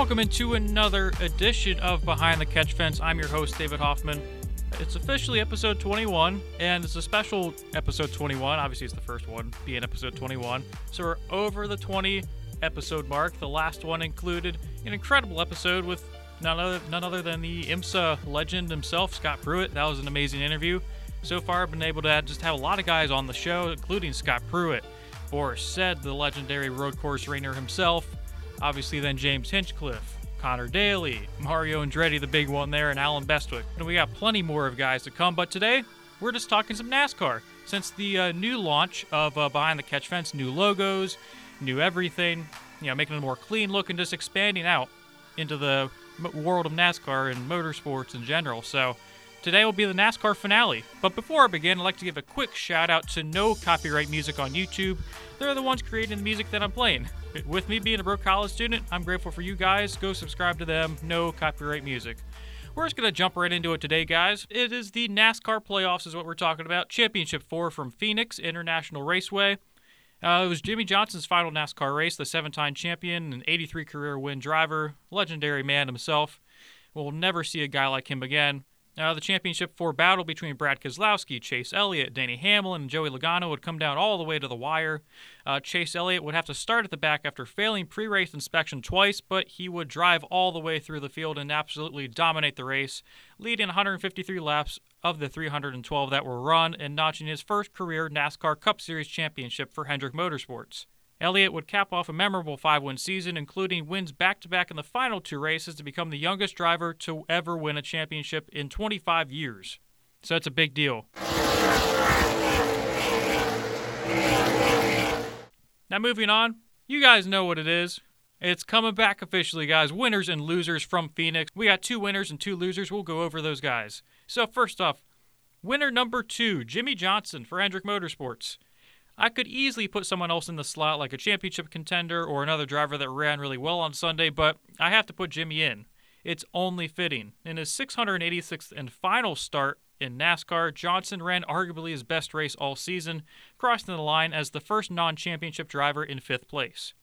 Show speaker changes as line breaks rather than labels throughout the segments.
Welcome into another edition of Behind the Catch Fence. I'm your host, David Hoffman. It's officially episode 21, and it's a special episode 21. Obviously, it's the first one, being episode 21. So we're over the 20 episode mark. The last one included an incredible episode with none other, none other than the IMSA legend himself, Scott Pruett. That was an amazing interview. So far, I've been able to just have a lot of guys on the show, including Scott Pruett, Boris Said, the legendary road course rainer himself, obviously then James Hinchcliffe, Connor Daly, Mario Andretti, the big one there, and Allen Bestwick. And we got plenty more of guys to come, but today we're just talking some NASCAR. Since the uh, new launch of uh, Behind the Catch Fence, new logos, new everything, you know, making it a more clean look and just expanding out into the world of NASCAR and motorsports in general. So today will be the NASCAR finale. But before I begin, I'd like to give a quick shout out to No Copyright Music on YouTube. They're the ones creating the music that I'm playing. With me being a broke college student, I'm grateful for you guys. Go subscribe to them. No copyright music. We're just going to jump right into it today, guys. It is the NASCAR playoffs, is what we're talking about. Championship 4 from Phoenix International Raceway. Uh, it was Jimmie Johnson's final NASCAR race, the seven time champion, and 83 career win driver, legendary man himself. We'll never see a guy like him again. Uh, the championship four battle between Brad Keselowski, Chase Elliott, Denny Hamlin, and Joey Logano would come down all the way to the wire. Uh, Chase Elliott would have to start at the back after failing pre race inspection twice, but he would drive all the way through the field and absolutely dominate the race, leading 153 laps of the 312 that were run and notching his first career NASCAR Cup Series championship for Hendrick Motorsports. Elliott would cap off a memorable five win season, including wins back to back in the final two races to become the youngest driver to ever win a championship in 25 years. So that's a big deal. Now, moving on, you guys know what it is. It's coming back officially, guys. Winners and losers from Phoenix. We got two winners and two losers. We'll go over those guys. So, first off, winner number two, Jimmie Johnson for Hendrick Motorsports. I could easily put someone else in the slot, like a championship contender or another driver that ran really well on Sunday, but I have to put Jimmie in. It's only fitting. In his 686th and final start in NASCAR, Johnson ran arguably his best race all season, crossing the line as the first non championship driver in fifth place.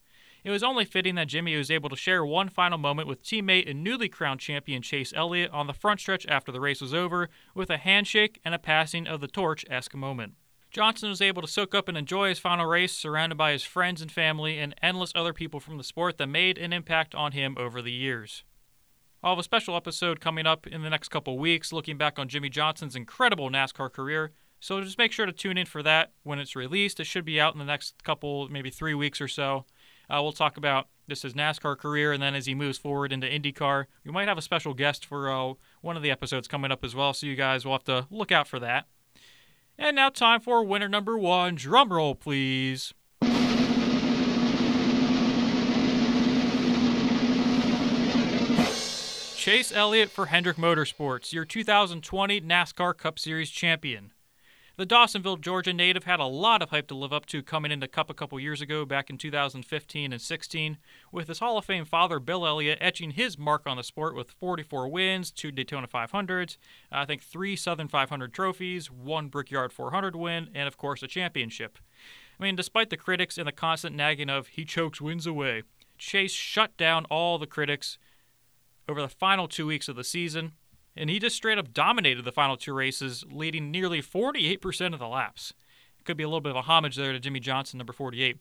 It was only fitting that Jimmie was able to share one final moment with teammate and newly crowned champion Chase Elliott on the front stretch after the race was over, with a handshake and a passing of the torch esque moment. Johnson was able to soak up and enjoy his final race, surrounded by his friends and family and endless other people from the sport that made an impact on him over the years. I'll have a special episode coming up in the next couple weeks looking back on Jimmie Johnson's incredible NASCAR career, so just make sure to tune in for that when it's released. It should be out in the next couple, maybe three weeks or so. Uh, we'll talk about this his NASCAR career and then as he moves forward into IndyCar. We might have a special guest for uh, one of the episodes coming up as well, so you guys will have to look out for that. And now, time for winner number one. Drum roll, please. Chase Elliott for Hendrick Motorsports, your 2020 NASCAR Cup Series champion. The Dawsonville, Georgia native had a lot of hype to live up to coming into Cup a couple years ago, back in 2015 and 16, with his Hall of Fame father, Bill Elliott, etching his mark on the sport with 44 wins, two Daytona 500s, I think three Southern 500 trophies, one Brickyard 400 win, and of course a championship. I mean, despite the critics and the constant nagging of he chokes wins away, Chase shut down all the critics over the final two weeks of the season and he just straight up dominated the final two races, leading nearly 48% of the laps. It could be a little bit of a homage there to Jimmie Johnson, number 48.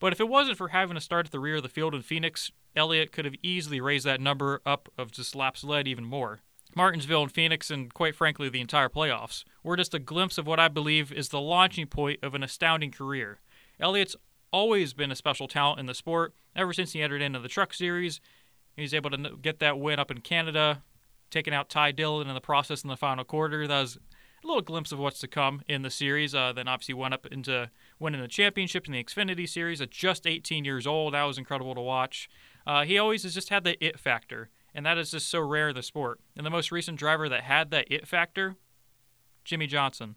But if it wasn't for having to start at the rear of the field in Phoenix, Elliott could have easily raised that number up of just laps led even more. Martinsville and Phoenix, and quite frankly, the entire playoffs, were just a glimpse of what I believe is the launching point of an astounding career. Elliott's always been a special talent in the sport ever since he entered into the Truck Series. He was able to get that win up in Canada, taking out Ty Dillon in the process in the final quarter. That was a little glimpse of what's to come in the series. Uh, then obviously went up into winning the championship in the Xfinity Series at just 18 years old. That was incredible to watch. Uh, he always has just had the it factor, and that is just so rare in the sport. And the most recent driver that had that it factor, Jimmie Johnson.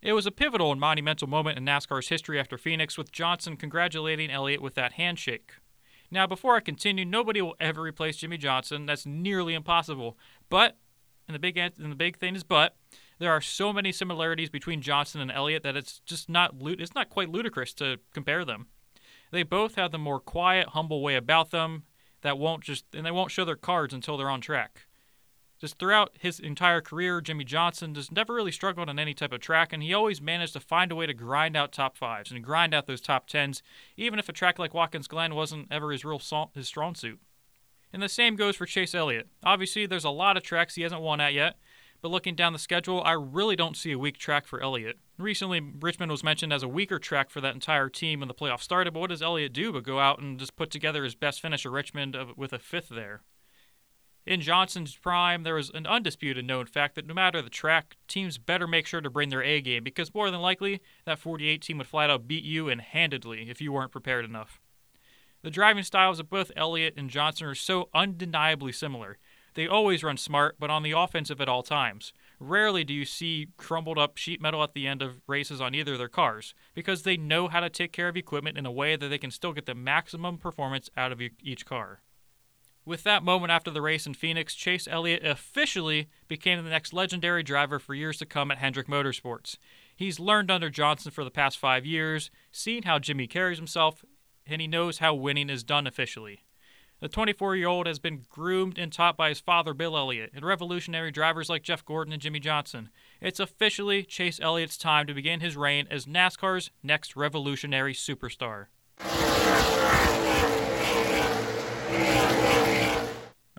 It was a pivotal and monumental moment in NASCAR's history after Phoenix, with Johnson congratulating Elliott with that handshake. Now, before I continue, nobody will ever replace Jimmie Johnson. That's nearly impossible. But, and the big and the big thing is, but there are so many similarities between Johnson and Elliott that it's just not it's not quite ludicrous to compare them. They both have the more quiet, humble way about them. that won't just and they won't show their cards until they're on track. Just throughout his entire career, Jimmie Johnson just never really struggled on any type of track, and he always managed to find a way to grind out top fives and grind out those top tens, even if a track like Watkins Glen wasn't ever his real his strong suit. And the same goes for Chase Elliott. Obviously, there's a lot of tracks he hasn't won at yet, but looking down the schedule, I really don't see a weak track for Elliott. Recently, Richmond was mentioned as a weaker track for that entire team when the playoffs started, but what does Elliott do but go out and just put together his best finish at Richmond with a fifth there? In Johnson's prime, there was an undisputed known fact that no matter the track, teams better make sure to bring their A game because more than likely, that 48 team would flat out beat you and handedly if you weren't prepared enough. The driving styles of both Elliott and Johnson are so undeniably similar. They always run smart, but on the offensive at all times. Rarely do you see crumbled up sheet metal at the end of races on either of their cars, because they know how to take care of equipment in a way that they can still get the maximum performance out of each car. With that moment after the race in Phoenix, Chase Elliott officially became the next legendary driver for years to come at Hendrick Motorsports. He's learned under Johnson for the past five years, seen how Jimmie carries himself, and he knows how winning is done officially. The 24 year old has been groomed and taught by his father, Bill Elliott, and revolutionary drivers like Jeff Gordon and Jimmie Johnson. It's officially Chase Elliott's time to begin his reign as NASCAR's next revolutionary superstar.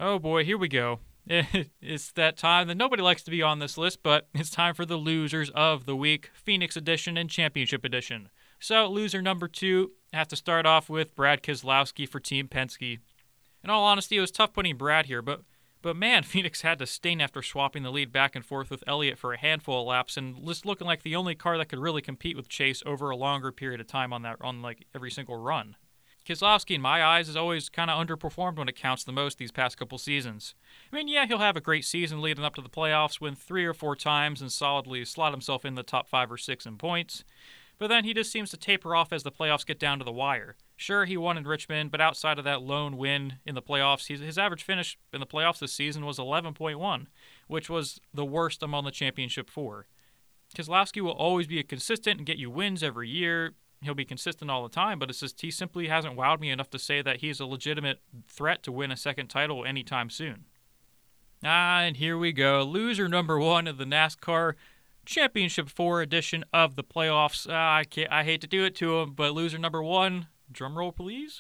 Oh boy, here we go. It's that time that nobody likes to be on this list, but it's time for the losers of the week Phoenix Edition and Championship Edition. So, loser number two, have to start off with Brad Keselowski for Team Penske. In all honesty, it was tough putting Brad here, but but man, Phoenix had to sting after swapping the lead back and forth with Elliott for a handful of laps and just looking like the only car that could really compete with Chase over a longer period of time on that on like every single run. Keselowski, in my eyes, has always kind of underperformed when it counts the most these past couple seasons. I mean, yeah, he'll have a great season leading up to the playoffs, win three or four times, and solidly slot himself in the top five or six in points. But then he just seems to taper off as the playoffs get down to the wire. Sure, he won in Richmond, but outside of that lone win in the playoffs, his average finish in the playoffs this season was 11.1, which was the worst among the championship four. Keselowski will always be a consistent and get you wins every year. He'll be consistent all the time, but it's just he simply hasn't wowed me enough to say that he's a legitimate threat to win a second title anytime soon. Ah, and here we go. Loser number one of the NASCAR Championship 4 edition of the playoffs. Uh, I, can't, I hate to do it to him, but loser number one, drum roll please.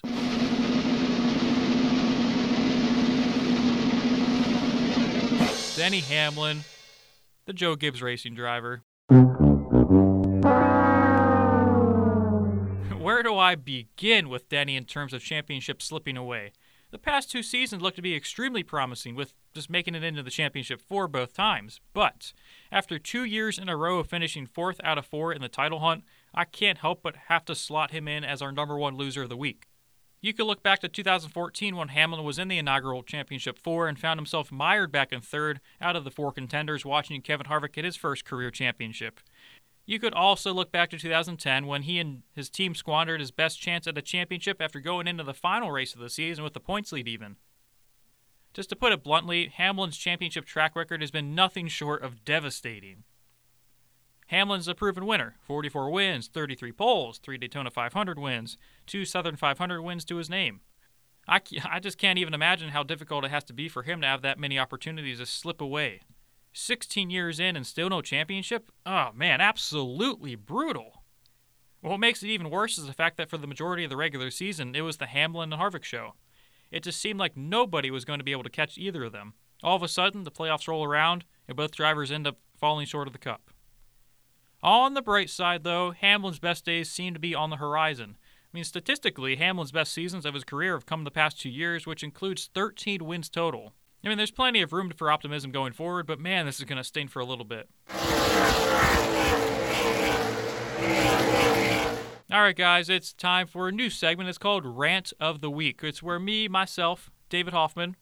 Denny Hamlin, the Joe Gibbs racing driver. I begin with Denny in terms of championship slipping away? The past two seasons look to be extremely promising, with just making it into the championship four both times. But after two years in a row of finishing fourth out of four in the title hunt, I can't help but have to slot him in as our number one loser of the week. You could look back to 2014 when Hamlin was in the inaugural championship four and found himself mired back in third out of the four contenders watching Kevin Harvick get his first career championship. You could also look back to 2010 when he and his team squandered his best chance at a championship after going into the final race of the season with the points lead even. Just to put it bluntly, Hamlin's championship track record has been nothing short of devastating. Hamlin's a proven winner 44 wins, 33 poles, 3 Daytona 500 wins, 2 Southern 500 wins to his name. I, I just can't even imagine how difficult it has to be for him to have that many opportunities to slip away. 16 years in and still no championship? Oh man, absolutely brutal. What makes it even worse is the fact that for the majority of the regular season, it was the Hamlin and Harvick show. It just seemed like nobody was going to be able to catch either of them. All of a sudden, the playoffs roll around, and both drivers end up falling short of the cup. On the bright side, though, Hamlin's best days seem to be on the horizon. I mean, statistically, Hamlin's best seasons of his career have come the past two years, which includes 13 wins total. I mean, there's plenty of room for optimism going forward, but man, this is going to sting for a little bit. All right, guys, it's time for a new segment. It's called Rant of the Week. It's where me, myself, David Hoffman,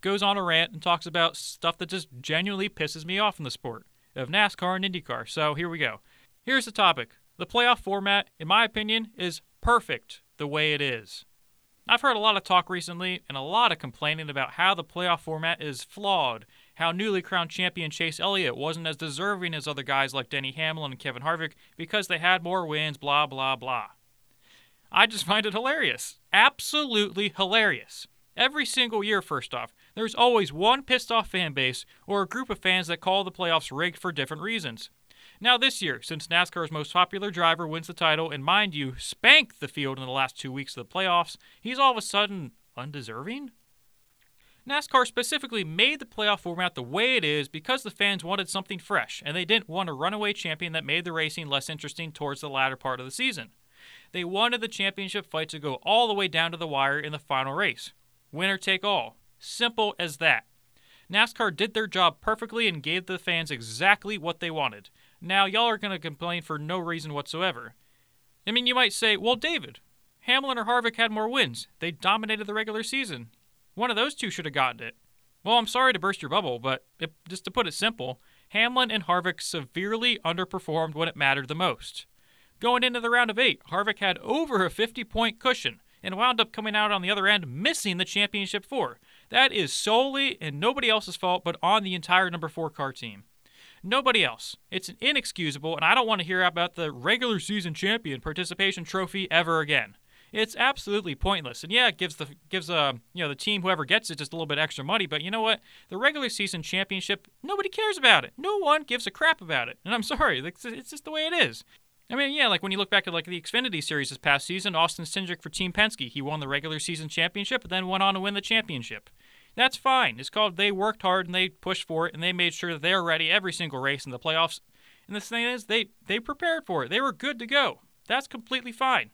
goes on a rant and talks about stuff that just genuinely pisses me off in the sport of NASCAR and IndyCar. So here we go. Here's the topic The playoff format, in my opinion, is perfect the way it is. I've heard a lot of talk recently and a lot of complaining about how the playoff format is flawed, how newly crowned champion Chase Elliott wasn't as deserving as other guys like Denny Hamlin and Kevin Harvick because they had more wins, blah, blah, blah. I just find it hilarious. Absolutely hilarious. Every single year, first off, there's always one pissed off fan base or a group of fans that call the playoffs rigged for different reasons. Now, this year, since NASCAR's most popular driver wins the title and, mind you, spanked the field in the last two weeks of the playoffs, he's all of a sudden undeserving? NASCAR specifically made the playoff format the way it is because the fans wanted something fresh and they didn't want a runaway champion that made the racing less interesting towards the latter part of the season. They wanted the championship fight to go all the way down to the wire in the final race. Winner take all. Simple as that. NASCAR did their job perfectly and gave the fans exactly what they wanted. Now, y'all are going to complain for no reason whatsoever. I mean, you might say, well, David, Hamlin or Harvick had more wins. They dominated the regular season. One of those two should have gotten it. Well, I'm sorry to burst your bubble, but it, just to put it simple, Hamlin and Harvick severely underperformed when it mattered the most. Going into the round of eight, Harvick had over a 50 point cushion and wound up coming out on the other end missing the championship four. That is solely and nobody else's fault but on the entire number four car team. Nobody else. It's inexcusable, and I don't want to hear about the regular season champion participation trophy ever again. It's absolutely pointless. And yeah, it gives the gives uh you know the team whoever gets it just a little bit extra money. But you know what? The regular season championship, nobody cares about it. No one gives a crap about it. And I'm sorry, it's just the way it is. I mean, yeah, like when you look back at like the Xfinity Series this past season, Austin Cindric for Team Penske, he won the regular season championship, but then went on to win the championship. That's fine. It's called they worked hard and they pushed for it and they made sure that they were ready every single race in the playoffs. And the thing is, they they prepared for it. They were good to go. That's completely fine.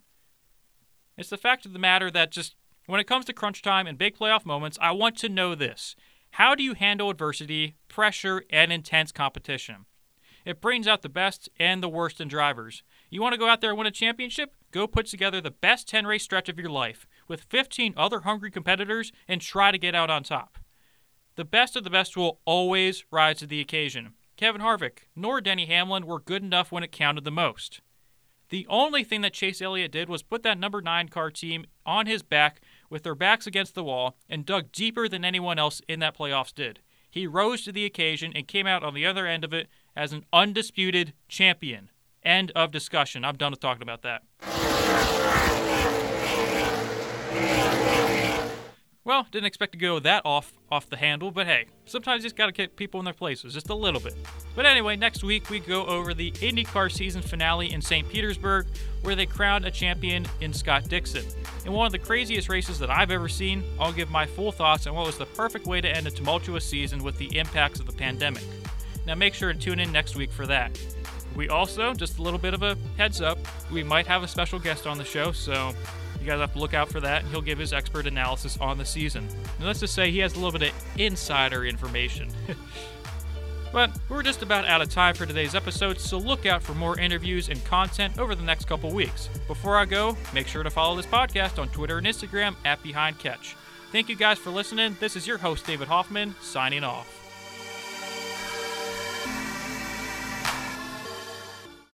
It's the fact of the matter that just when it comes to crunch time and big playoff moments, I want to know this. How do you handle adversity, pressure, and intense competition? It brings out the best and the worst in drivers. You want to go out there and win a championship? Go put together the best 10 race stretch of your life with 15 other hungry competitors and try to get out on top. The best of the best will always rise to the occasion. Kevin Harvick nor Denny Hamlin were good enough when it counted the most. The only thing that Chase Elliott did was put that number nine car team on his back with their backs against the wall and dug deeper than anyone else in that playoffs did. He rose to the occasion and came out on the other end of it as an undisputed champion. End of discussion. I'm done with talking about that. Well, didn't expect to go that off off the handle, but hey, sometimes you just gotta kick people in their places just a little bit. But anyway, next week we go over the IndyCar season finale in St. Petersburg, where they crowned a champion in Scott Dixon. In one of the craziest races that I've ever seen, I'll give my full thoughts on what was the perfect way to end a tumultuous season with the impacts of the pandemic. Now make sure to tune in next week for that. We also, just a little bit of a heads up, we might have a special guest on the show, so you guys have to look out for that, and he'll give his expert analysis on the season. And let's just say he has a little bit of insider information. but we're just about out of time for today's episode, so look out for more interviews and content over the next couple weeks. Before I go, make sure to follow this podcast on Twitter and Instagram at Behind Catch. Thank you guys for listening. This is your host, David Hoffman, signing off.